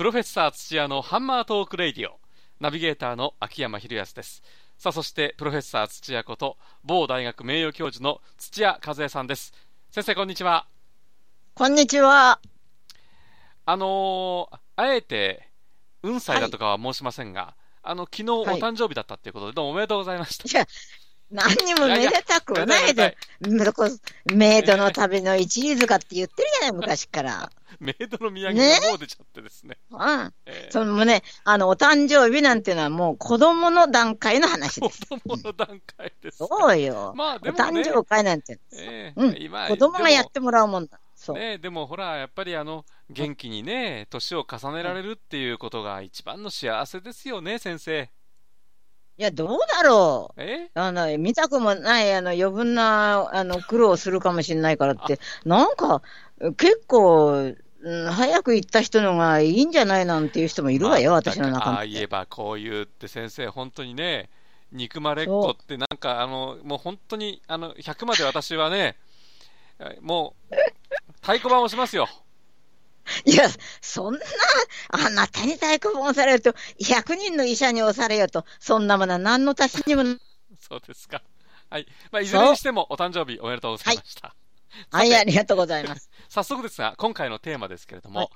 プロフェッサー土屋のハンマートークレイディオ。ナビゲーターの秋山博康です。さあそしてプロフェッサー土屋こと某大学名誉教授の土屋和恵さんです。先生こんにちは。こんにちは。あのー、あえて運歳だとかは申しませんが、はい、あの昨日お誕生日だったということで、どうもおめでとうございました。いや、何にもめでたくないで、メイドの旅の一里塚って言ってるじゃない、昔から。メイドの土産がもう出ちゃってですね。うん。えー、そのね、あの、お誕生日なんていうのはもう子供の段階の話です。子供の段階です。そうよ。まあでも、ね、お誕生会なんて。えー、うん。今子供がやってもらうもんだ。そう。ね、でもほら、やっぱりあの、元気にね、年を重ねられるっていうことが一番の幸せですよね、先生。いや、どうだろう。え？あの、見たくもない、あの、余分な、あの、苦労するかもしれないからって、なんか、結構、うん、早く行った人のがいいんじゃないなんていう人もいるわよ、私の中に。ああ言えばこう言うって先生、本当にね、憎まれっ子ってなんか、あの、もう本当に、あの、100まで私はね、もう、太鼓判をしますよ。いや、そんな、あなたに太鼓判をされると、100人の医者に押されよと、そんなものは何の足しにも。そうですか。はい。まあ、いずれにしてもお誕生日おめでとうございました。はい、はい、ありがとうございます。早速ですが、今回のテーマですけれども、はい、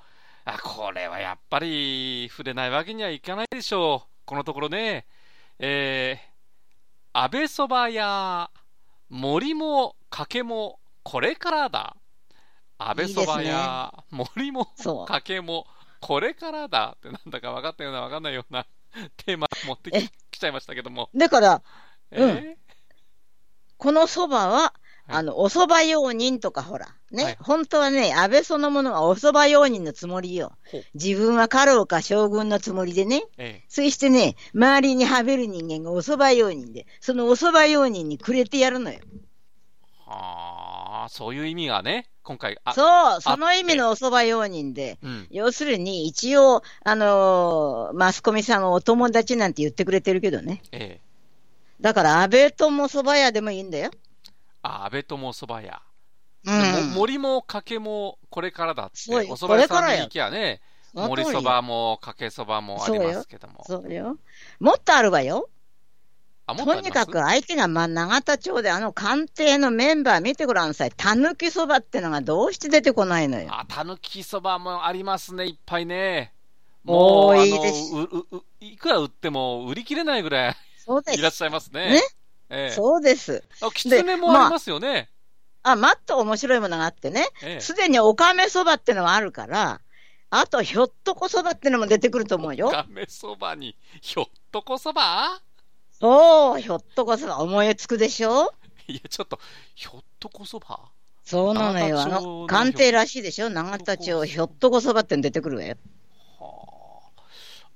あこれはやっぱり触れないわけにはいかないでしょう。このところね、えー、安倍そばや森もかけもこれからだ。安倍そばや森もかけもこれからだってなんだか分かったような分かんないような テーマ持ってきちゃいましたけども。だから、うん、このそばは、あの、お蕎麦用人とかほら、ね、はい、本当はね、安倍そのものがお蕎麦用人のつもりよ。自分は家老か将軍のつもりでね、ええ、そしてね、周りにはべる人間がお蕎麦用人で、そのお蕎麦用人にくれてやるのよ。はあ、そういう意味がね、今回そう、その意味のお蕎麦用人で、うん、要するに一応、あのー、マスコミさんがお友達なんて言ってくれてるけどね。ええ。だから、安倍友蕎麦屋でもいいんだよ。あ、安倍友蕎麦屋。うん、森もかけもこれからだって、お蕎麦屋さんに行きゃね、森そばもかけそばもありますけども。そうよ。もっとあるわよ。とにかく相手が、まあ、永田町であの官邸のメンバー見てごらんなさい。たぬきそばってのがどうして出てこないのよ。あ、たぬきそばもありますね、いっぱいね。もう、いいですいくら売っても売り切れないぐらいそうですいらっしゃいますね。ね、ええ、そうです。あ、きつねもありますよね。まあ、あ、もっと面白いものがあってね。す、で、におかめそばってのがあるから、あと、ひょっとこそばってのも出てくると思うよ。おかめそばに、ひょっとこそば？そう、ひょっとこそば思いつくでしょ？いや、ちょっと、ひょっとこそば？そうなのよ。あの、官邸らしいでしょ？永田町、ひょっとこそばって出てくるわよ。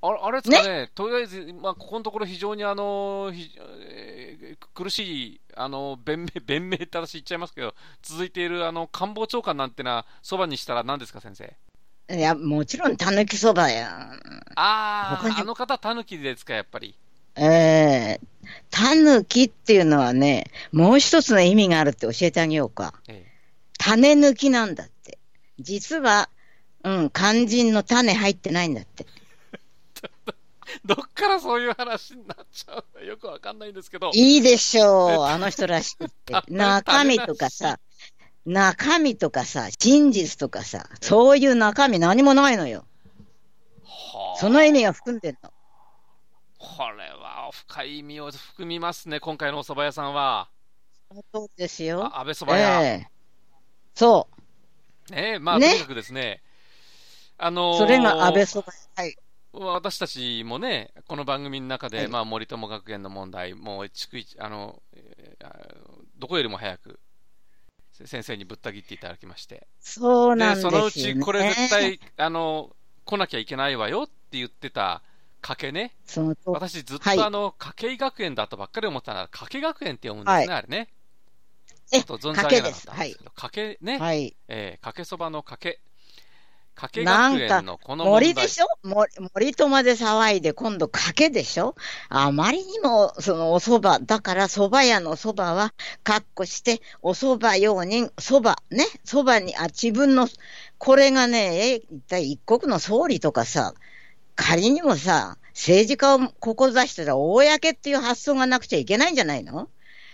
ああれですかね、ね？とりあえず、まあ、ここのところ非常にあの、えー、苦しい、あの、弁明、弁明って私言っちゃいますけど、続いているあの、官房長官なんてのは、そばにしたら何ですか、先生？いや、もちろん、たぬきそばや。ああ、あの方、たぬきですか、やっぱり。えー、タヌキっていうのはね、もう一つの意味があるって教えてあげようか。ええ、種抜きなんだって。実は、うん、肝心の種入ってないんだって。どっからそういう話になっちゃうのよくわかんないんですけど。いいでしょう、あの人らしくって。中身とかさ、中身とかさ、真実とかさ、そういう中身何もないのよ。その意味が含んでるの。これは深い意味を含みますね、今回のお蕎麦屋さんは。そうですよ。安倍蕎麦屋。えー、そう。ねえ、まあ、ね、とにかくですね、あのー、それが安倍蕎麦屋。はい。私たちもね、この番組の中で、はい、まあ、森友学園の問題、もう逐一、あの、どこよりも早く、先生にぶった切っていただきまして。そうなんですね。で、そのうち、これ絶対、あの、来なきゃいけないわよって言ってた、加計ね。私ずっとあの、加計学園だとばっかり思ったら、加計学園って読むんですね、はい、あれね。ちょっと存じ上げなかったんですけど、かけね。はい。えー、かけそばのかけ。加計学園のこの問森でしょ？森森とまで騒いで、今度賭けでしょ？あまりにも、そのお蕎麦、だから蕎麦屋の蕎麦は、かっこして、お蕎麦用人、蕎麦、ね、蕎麦に、あ、自分の、これがね、一体一国の総理とかさ、仮にもさ、政治家を志してたら、公っていう発想がなくちゃいけないんじゃないの？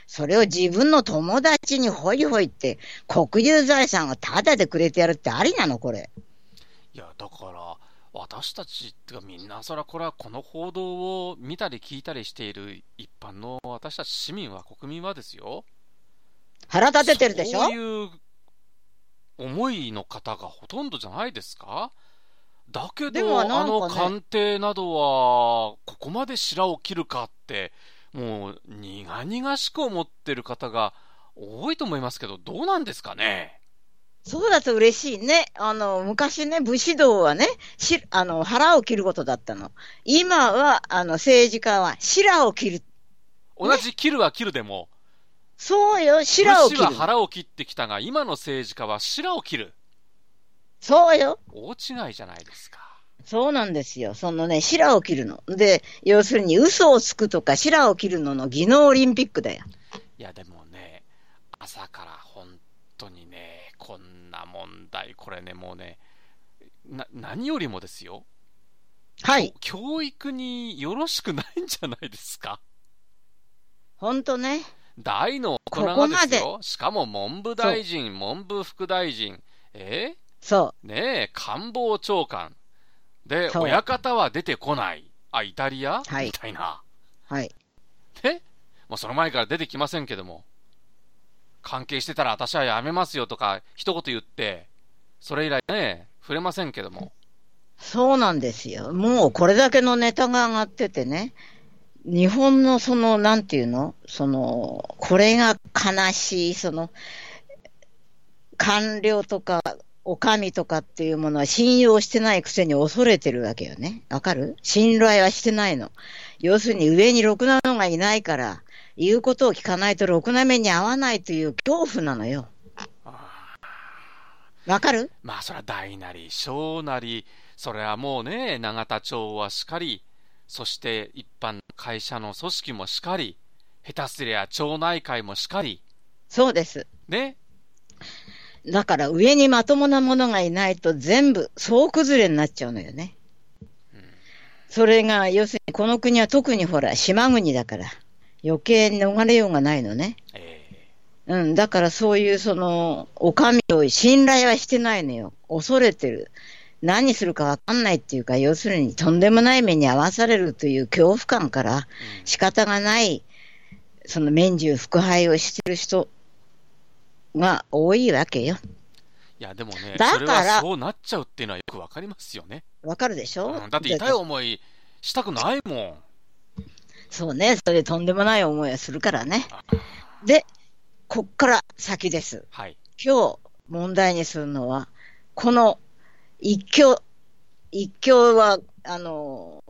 それを自分の友達にほいほいって、国有財産をタダでくれてやるってありなの？これ。いや、だから、私たちってかみんな、それはこれはこの報道を見たり聞いたりしている一般の私たち市民は、国民はですよ。腹立ててるでしょ？そういう思いの方がほとんどじゃないですか？だけど、ね、あの官邸などは、ここまで白を切るかって、もう苦々しく思ってる方が多いと思いますけど、どうなんですかね？そうだと嬉しいね。あの、昔ね、武士道はね、し、あの、腹を切ることだったの。今は、あの、政治家は白を切る。同じ切るは切るでも。そうよ、白を切る。武士は腹を切ってきたが、今の政治家は白を切る。そうよ。大違いじゃないですか。そうなんですよ。そのね、白を切るの。で、要するに嘘をつくとか白を切るのの技能オリンピックだよ。いや、でもね、朝から本当にね、こんな問題、これね、もうね、な、何よりもですよ。はい。教育によろしくないんじゃないですか。本当ね。大の大人がですよ。しかも文部大臣、文部副大臣、え？ー、そう。ねえ、官房長官。で、親方は出てこない。あ、イタリア、はい、みたいな。はい。で、もうその前から出てきませんけども、関係してたら私はやめますよとか、一言言って、それ以来ね、触れませんけども。そうなんですよ。もうこれだけのネタが上がっててね、日本のその、なんていうの？その、これが悲しい、その、官僚とかお上とかっていうものは信用してないくせに恐れてるわけよね。わかる信頼はしてないの。要するに上にろくなのがいないから、言うことを聞かないとろくな目に合わないという恐怖なのよ。わかるまあ、それは大なり小なり、それはもうね、永田町はしかり、そして一般会社の組織もしかり、下手すりゃ町内会もしかり。そうです。ね。だから上にまともなものがいないと全部総崩れになっちゃうのよね。それが、要するにこの国は特にほら、島国だから、余計逃れようがないのね。うん、だからそういうその、お上を信頼はしてないのよ。恐れてる。何するかわかんないっていうか、要するにとんでもない目に遭わされるという恐怖感から仕方がない、その免中腹配をしてる人が多いわけよ。いや、でもね、だからそうなっちゃうっていうのはよくわかりますよね。わかるでしょ、うん、だって痛い思いしたくないもん。そうね、それでとんでもない思いをするからね。で、こっから先です。はい。今日問題にするのは、この一強、一強は、あの、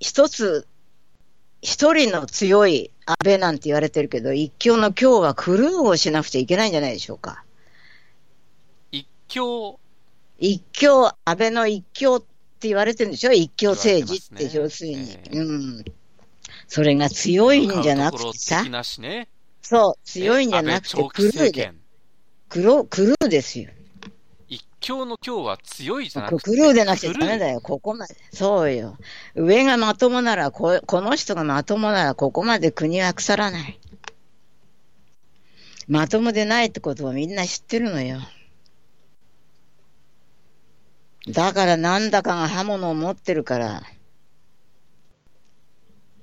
一つ一人の強い安倍なんて言われてるけど、一強の今日はクルーをしなくちゃいけないんじゃないでしょうか。一強一強、安倍の一強って言われてるんでしょ？一強政治って、要するに、ねえー、うん。それが強いんじゃなくてさ。ね、そう、強いんじゃなくて、クルーで。クロクルーですよ。今日の今日は強いじゃなくて。クルーでなくてダメだよ。ここまで。そうよ。上がまともならこ、この人がまともなら、ここまで国は腐らない。まともでないってことをみんな知ってるのよ。だからなんだかが刃物を持ってるから、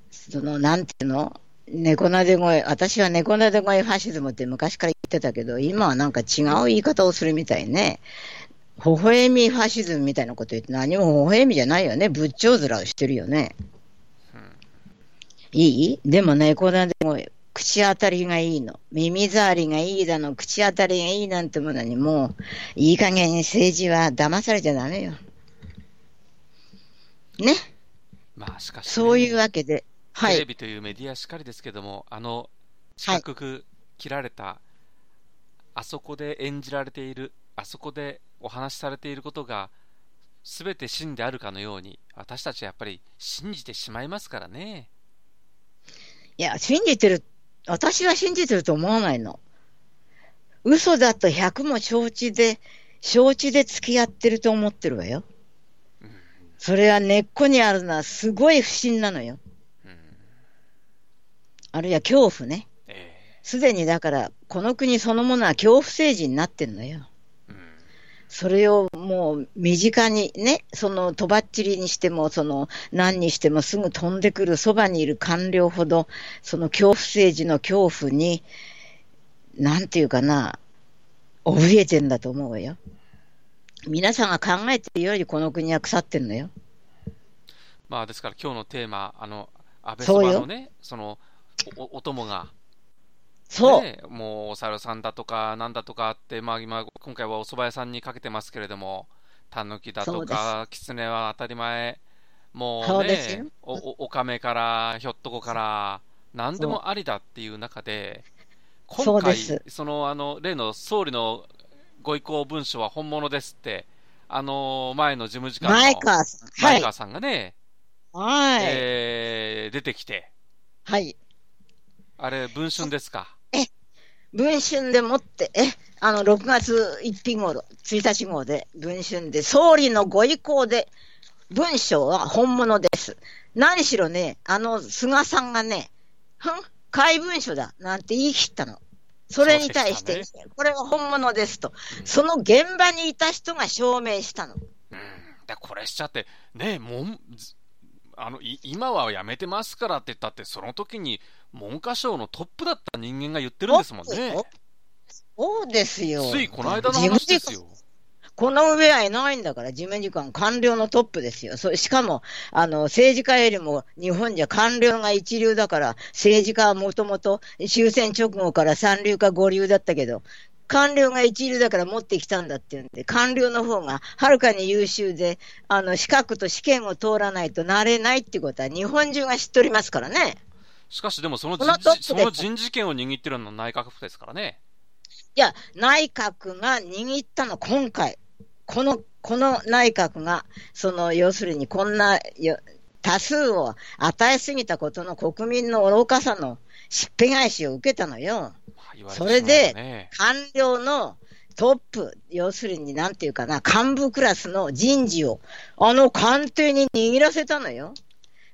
その、なんていうの？猫なで声、私は猫なで声ファシズムって昔から言ってたけど、今はなんか違う言い方をするみたいね。微笑みファシズムみたいなこと言って何も微笑みじゃないよね。仏頂面をしてるよね。うん、いい？でもね、これでも口当たりがいいの。耳障りがいいだの、口当たりがいいなんてものにもう、いい加減に政治は騙されちゃダメよ。ね？まあしかし、ね、そういうわけで、はい。テレビというメディアしかりですけども、あの、四角く切られた、はい、あそこで演じられている、あそこでお話しされていることがすべて真であるかのように、私たちはやっぱり信じてしまいますからね。いや、信じてる、私は信じてると思わないの。嘘だと100も承知で、承知で付き合ってると思ってるわよ。それは根っこにあるのはすごい不審なのよ。あるいは恐怖ね。すでにだから、この国そのものは恐怖政治になってんのよ。それをもう身近にね、そのとばっちりにしても、その何にしてもすぐ飛んでくるそばにいる官僚ほど、その恐怖政治の恐怖に、なんていうかな、怯えてんだと思うよ。皆さんが考えてるよりこの国は腐ってんのよ。まあですから今日のテーマ、あの、安倍そばのね、そのお、お供が、そう、ね、もうお猿さんだとか、なんだとかって、まあ今、今回はお蕎麦屋さんにかけてますけれども、たぬきだとか、きつねは当たり前、もうね、おおおかめから、ひょっとこから、なんでもありだっていう中で、今回、そのあの例の総理のご意向文書は本物ですって、あの前の事務次官の前川さん,、前川さんがね、はい。えー、出てきて、はい、あれ、文春ですか？え文春でもって、えあの6月1日頃、1日号で、文春で、総理のご意向で、文章は本物です。何しろね、あの菅さんがね、ふん、怪文書だなんて言い切ったの。それに対して、ね、これは本物ですと、うん、その現場にいた人が証明したの。うん、でこれしちゃって、ねもんあの今はやめてますからって言ったって、その時に文科省のトップだった人間が言ってるんですもんね。そうですよ。ついこの間の話ですよ。この上はいないんだから、事務次官官僚のトップですよ。そしかも、あの、政治家よりも日本じゃ官僚が一流だから、政治家はもともと終戦直後から三流か五流だったけど、官僚が一流だから持ってきたんだっていうんで、官僚の方がはるかに優秀で、あの、資格と試験を通らないとなれないってことは日本中が知っておりますからね。しかしでもその人事その人事権を握ってるのは内閣府ですからね。いや、内閣が握ったの、今回。この、この内閣が、その、要するにこんな、多数を与えすぎたことの国民の愚かさのしっぺ返しを受けたのよ。それで、官僚のトップ、要するになんていうかな、幹部クラスの人事を、あの官邸に握らせたのよ。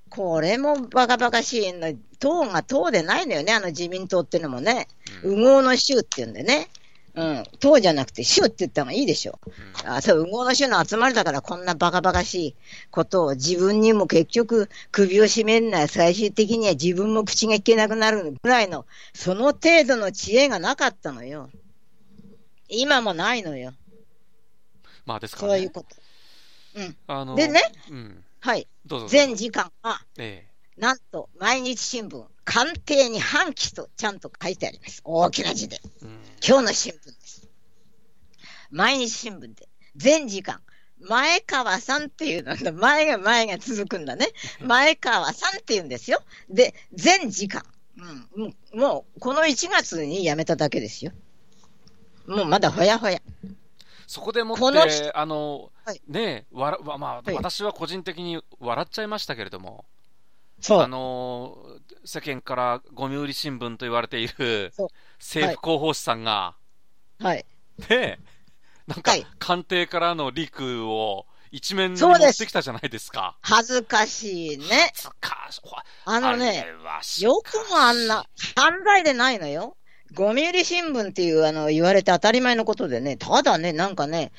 これもバカバカしいの、党が党でないのよね、あの自民党ってのもね。右往の衆っていうんでね。うん、党じゃなくて州って言った方がいいでしょ。うん、あそう、右往の州の集まりだからこんなバカバカしいことを自分にも結局首を絞めんない最終的には自分も口が聞けなくなるぐらいの、その程度の知恵がなかったのよ。今もないのよ。まあですから、ね、そういうこと。うん。あのでね、うん、はい。どうぞ全時間が、ええなんと、毎日新聞、官邸に半旗とちゃんと書いてあります。大きな字で。うん、今日の新聞です。毎日新聞で、全時間、前川さんっていうのだ。前が前が続くんだね。前川さんっていうんですよ。で、全時間。うん、もう、この1月に辞めただけですよ。もうまだほやほや。そこでもって、あの、はい、ねわら、まあ、はい、私は個人的に笑っちゃいましたけれども、あの世間からゴミ売り新聞と言われている政府広報誌さんが、はい。で、なんか、官邸からのリクを一面に持ってきたじゃないですか。恥ずかしいね。恥ずかしい。あのね、よくもあんな、犯罪でないのよ。ゴミ売り新聞っていうあの言われて当たり前のことでね、ただね、なんかね、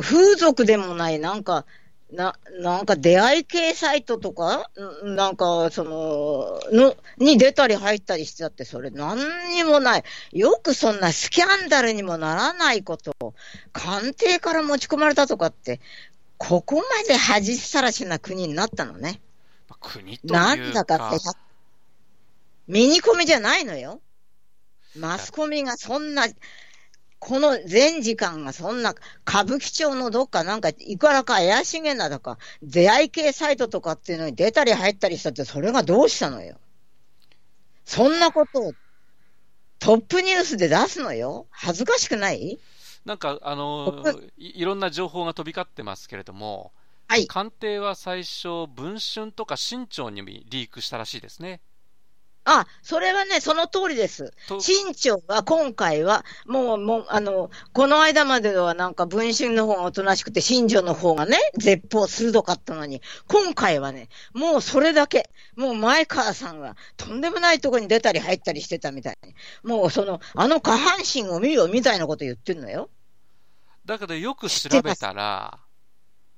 風俗でもない、なんか、な、なんか出会い系サイトとか、なんか、その、の、に出たり入ったりしちゃって、それ何にもない。よくそんなスキャンダルにもならないことを、官邸から持ち込まれたとかって、ここまで恥さらしな国になったのね。国となんだかって、ミニコミじゃないのよ。マスコミがそんな、この全時間がそんな歌舞伎町のどっかなんかいくらか怪しげなだか出会い系サイトとかっていうのに出たり入ったりしたってそれがどうしたのよ。そんなことをトップニュースで出すのよ恥ずかしくない？なんか、あのい、いろんな情報が飛び交ってますけれども、はい。官邸は最初、文春とか新潮にリークしたらしいですね。あ、それはね、その通りです。新潮は今回は、もう、もう、あの、この間まではなんか文春の方がおとなしくて、新潮の方がね、絶望鋭かったのに、今回はね、もうそれだけ、もう前川さんはとんでもないとこに出たり入ったりしてたみたいに、もうその、あの下半身を見よみたいなこと言ってるのよ。だけどよく調べたら、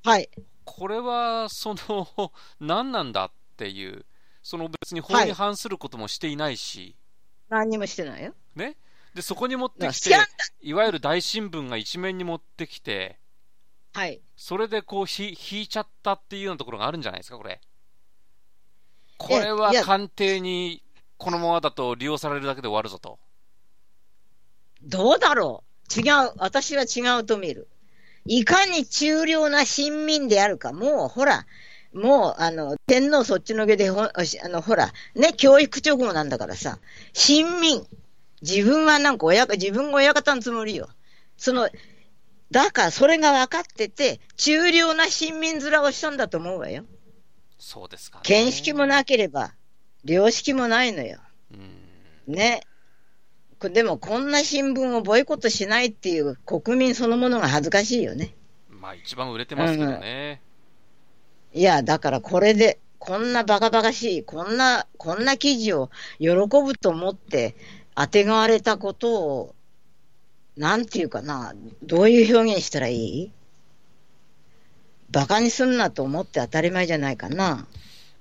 はい。これは、その、何なんだっていう。その別に法に反することもしていないし、はい、何にもしてないよ。ね？で、そこに持ってきて、いわゆる大新聞が一面に持ってきて、はい。それでこうひ、引いちゃったっていうようなところがあるんじゃないですか、これ。これは官邸にこのままだと利用されるだけで終わるぞと。どうだろう違う。私は違うと見る。いかに中量な親民であるか。もう、ほら、もう、あの、天皇そっちのけでほ、あの、ほら、ね、教育直後なんだからさ、親民。自分はなんか親、自分が親方のつもりよ。その、だからそれが分かってて、中量な親民面をしたんだと思うわよ。そうですか、ね。見識もなければ、良識もないのよ。ね。でもこんな新聞をボイコットしないっていう国民そのものが恥ずかしいよね。まあ一番売れてますけどね。うんいや、だからこれで、こんなバカバカしい、こんな、こんな記事を喜ぶと思って、あてがわれたことを、なんていうかな、どういう表現したらいい？バカにすんなと思って当たり前じゃないかな。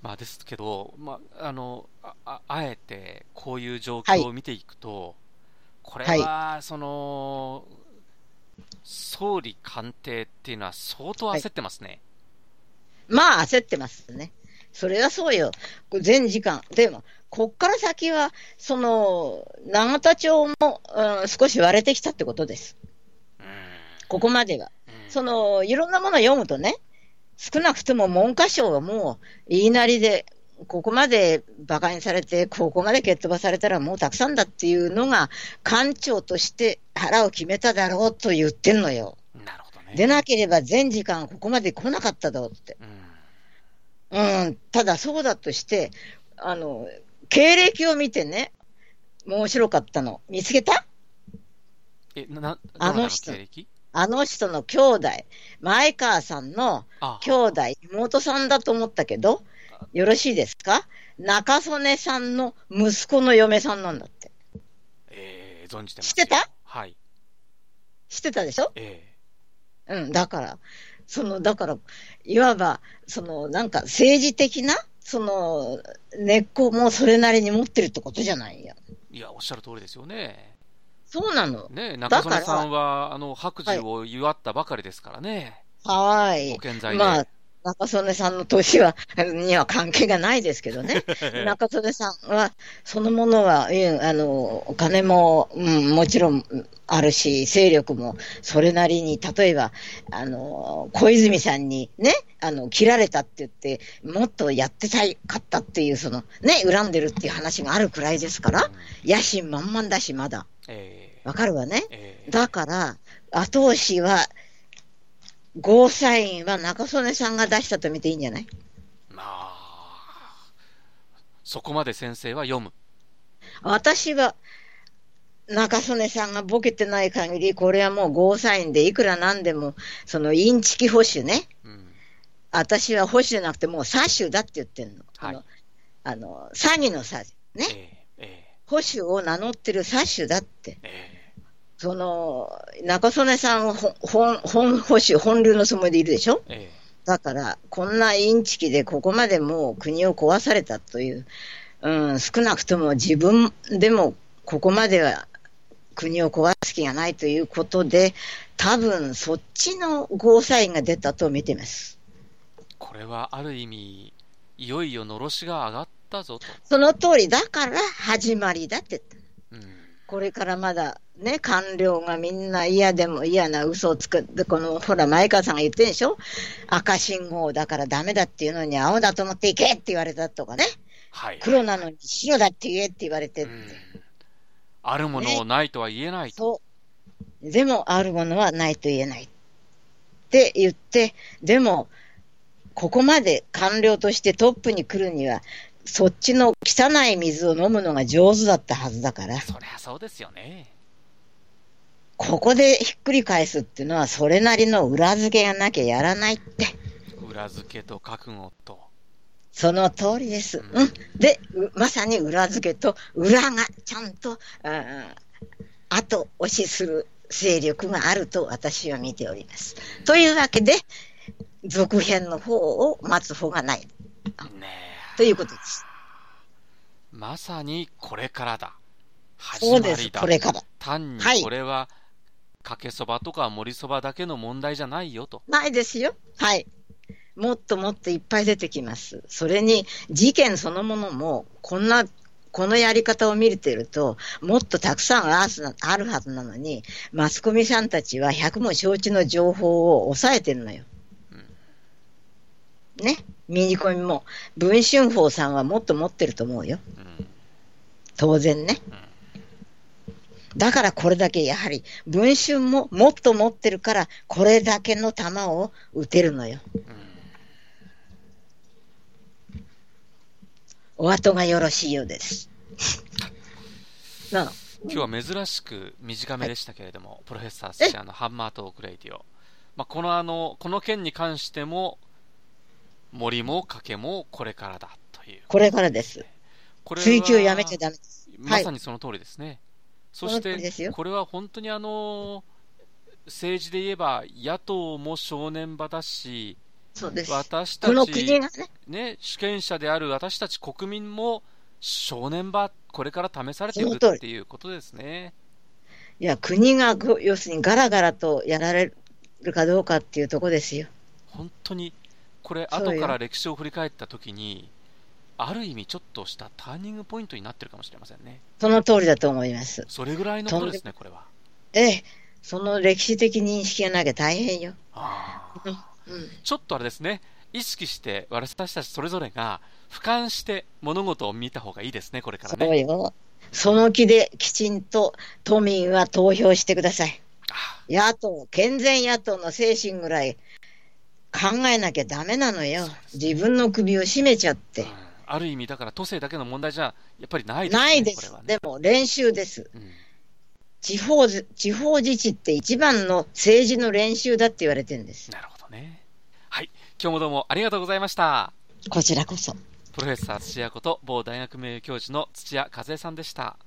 まあですけど、まあ、あのああえてこういう状況を見ていくと、はい、これは、その、総理官邸っていうのは相当焦ってますね。はいまあ焦ってますね。それはそうよ。全時間。でも、こっから先は、その、永田町も、うん、少し割れてきたってことです。ここまでが。その、いろんなものを読むとね、少なくとも文科省はもう言いなりで、ここまで馬鹿にされて、ここまで蹴っ飛ばされたらもうたくさんだっていうのが、官庁として腹を決めただろうと言ってんのよ。なるほどね。でなければ全時間ここまで来なかっただろうって。うんうん、ただそうだとして、あの、経歴を見てね、面白かったの。見つけた？え、な、あの人、あの人の兄弟、前川さんの兄弟、妹さんだと思ったけど、よろしいですか？中曽根さんの息子の嫁さんなんだって。えー、存じてます。知ってた？はい。知ってたでしょ？ええ。ー、うん、だから、その、だから、いわば、その、なんか政治的な、その、根っこもそれなりに持ってるってことじゃないや。いや、おっしゃる通りですよね。そうなの。ね中曽根さんは、あの、白寿を祝ったばかりですからね。はい。ご健在で。まあ、中曽根さんの年は、には関係がないですけどね。中曽根さんは、そのものは、あの、お金も、うん、もちろんあるし、勢力もそれなりに、例えば、あの、小泉さんにね、あの、切られたって言って、もっとやってたかったっていう、その、ね、恨んでるっていう話があるくらいですから、野心満々だし、まだ。わかるわね。だから、後押しは、ゴーサインは中曽根さんが出したと見ていいんじゃない？まあ、そこまで先生は読む。私は、中曽根さんがボケてない限り、これはもうゴーサインでいくらなんでも、そのインチキ保守ね。うん、私は保守じゃなくてもう詐取だって言ってんの。はい、あの、あの詐欺の詐ね、えーえー、保守を名乗ってる詐取だって。えーその、中曽根さんは本、本保守、本流のつもりでいるでしょ、ええ、だから、こんなインチキでここまでもう国を壊されたという、うん、少なくとも自分でもここまでは国を壊す気がないということで、多分そっちのゴーサインが出たと見てます。これはある意味、いよいよのろしが上がったぞと。その通り、だから始まりだって言った。うんこれからまだね、官僚がみんな嫌でも嫌な嘘をつくって、この、ほら、前川さんが言ってるでしょ？赤信号だからダメだっていうのに青だと思っていけって言われたとかね。はい。黒なのに白だって言えって言われて。あるものをないとは言えないと。でもあるものはないと言えないって言って、でも、ここまで官僚としてトップに来るには、そっちの汚い水を飲むのが上手だったはずだから。そりゃそうですよね。ここでひっくり返すっていうのは、それなりの裏付けがなきゃやらないって。裏付けと覚悟と。その通りです。うん、うん、で、まさに裏付けと裏がちゃんと、あ後押しする勢力があると私は見ております。というわけで、続編の方を待つ方がない。ねということです。まさにこれからだ。そうです、これから。単にこれは、かけそばとか盛りそばだけの問題じゃないよと。ないですよ。はい。もっともっといっぱい出てきます。それに、事件そのものも、こんな、このやり方を見てると、もっとたくさんあるはずなのに、マスコミさんたちは百も承知の情報を抑えてるのよ。ね、ミニコミも、文春法さんはもっと持ってると思うよ。当然ね。だからこれだけやはり、文春ももっと持ってるから、これだけの球を打てるのよ。お後がよろしいようです。今日は珍しく短めでしたけれども、はい、プロフェッサースシャのハンマートークレイディオ。まあ、このあの、この件に関しても、森も賭けもこれからだという。これからです。これ追求やめちゃダメです。まさにその通りですね。はい、そして、これは本当にあの、政治で言えば野党も正念場だし、そうです私たち、ね、ね、主権者である私たち国民も正念場、これから試されているっていうことですね。いや、国が要するにガラガラとやられるかどうかっていうとこですよ。本当に、これ、後から歴史を振り返ったときに、ある意味、ちょっとしたターニングポイントになってるかもしれませんね。その通りだと思います。それぐらいのことですね、これは。ええ、その歴史的認識がなきゃ大変よ。ああ。ちょっとあれですね、意識して私たちそれぞれが俯瞰して物事を見た方がいいですね、これからね。そうよ。その気できちんと都民は投票してください。野党、健全野党の精神ぐらい考えなきゃだめなのよ、ね、自分の首を絞めちゃって。うん、ある意味、だから都政だけの問題じゃやっぱりないですね。ないです、ね、でも練習です。うん地方、地方自治って一番の政治の練習だって言われてるんです。なるほどね。はい。今日もどうもありがとうございました。こちらこそ。プロフェッサー土屋こと某大学名誉教授の土屋和恵さんでした。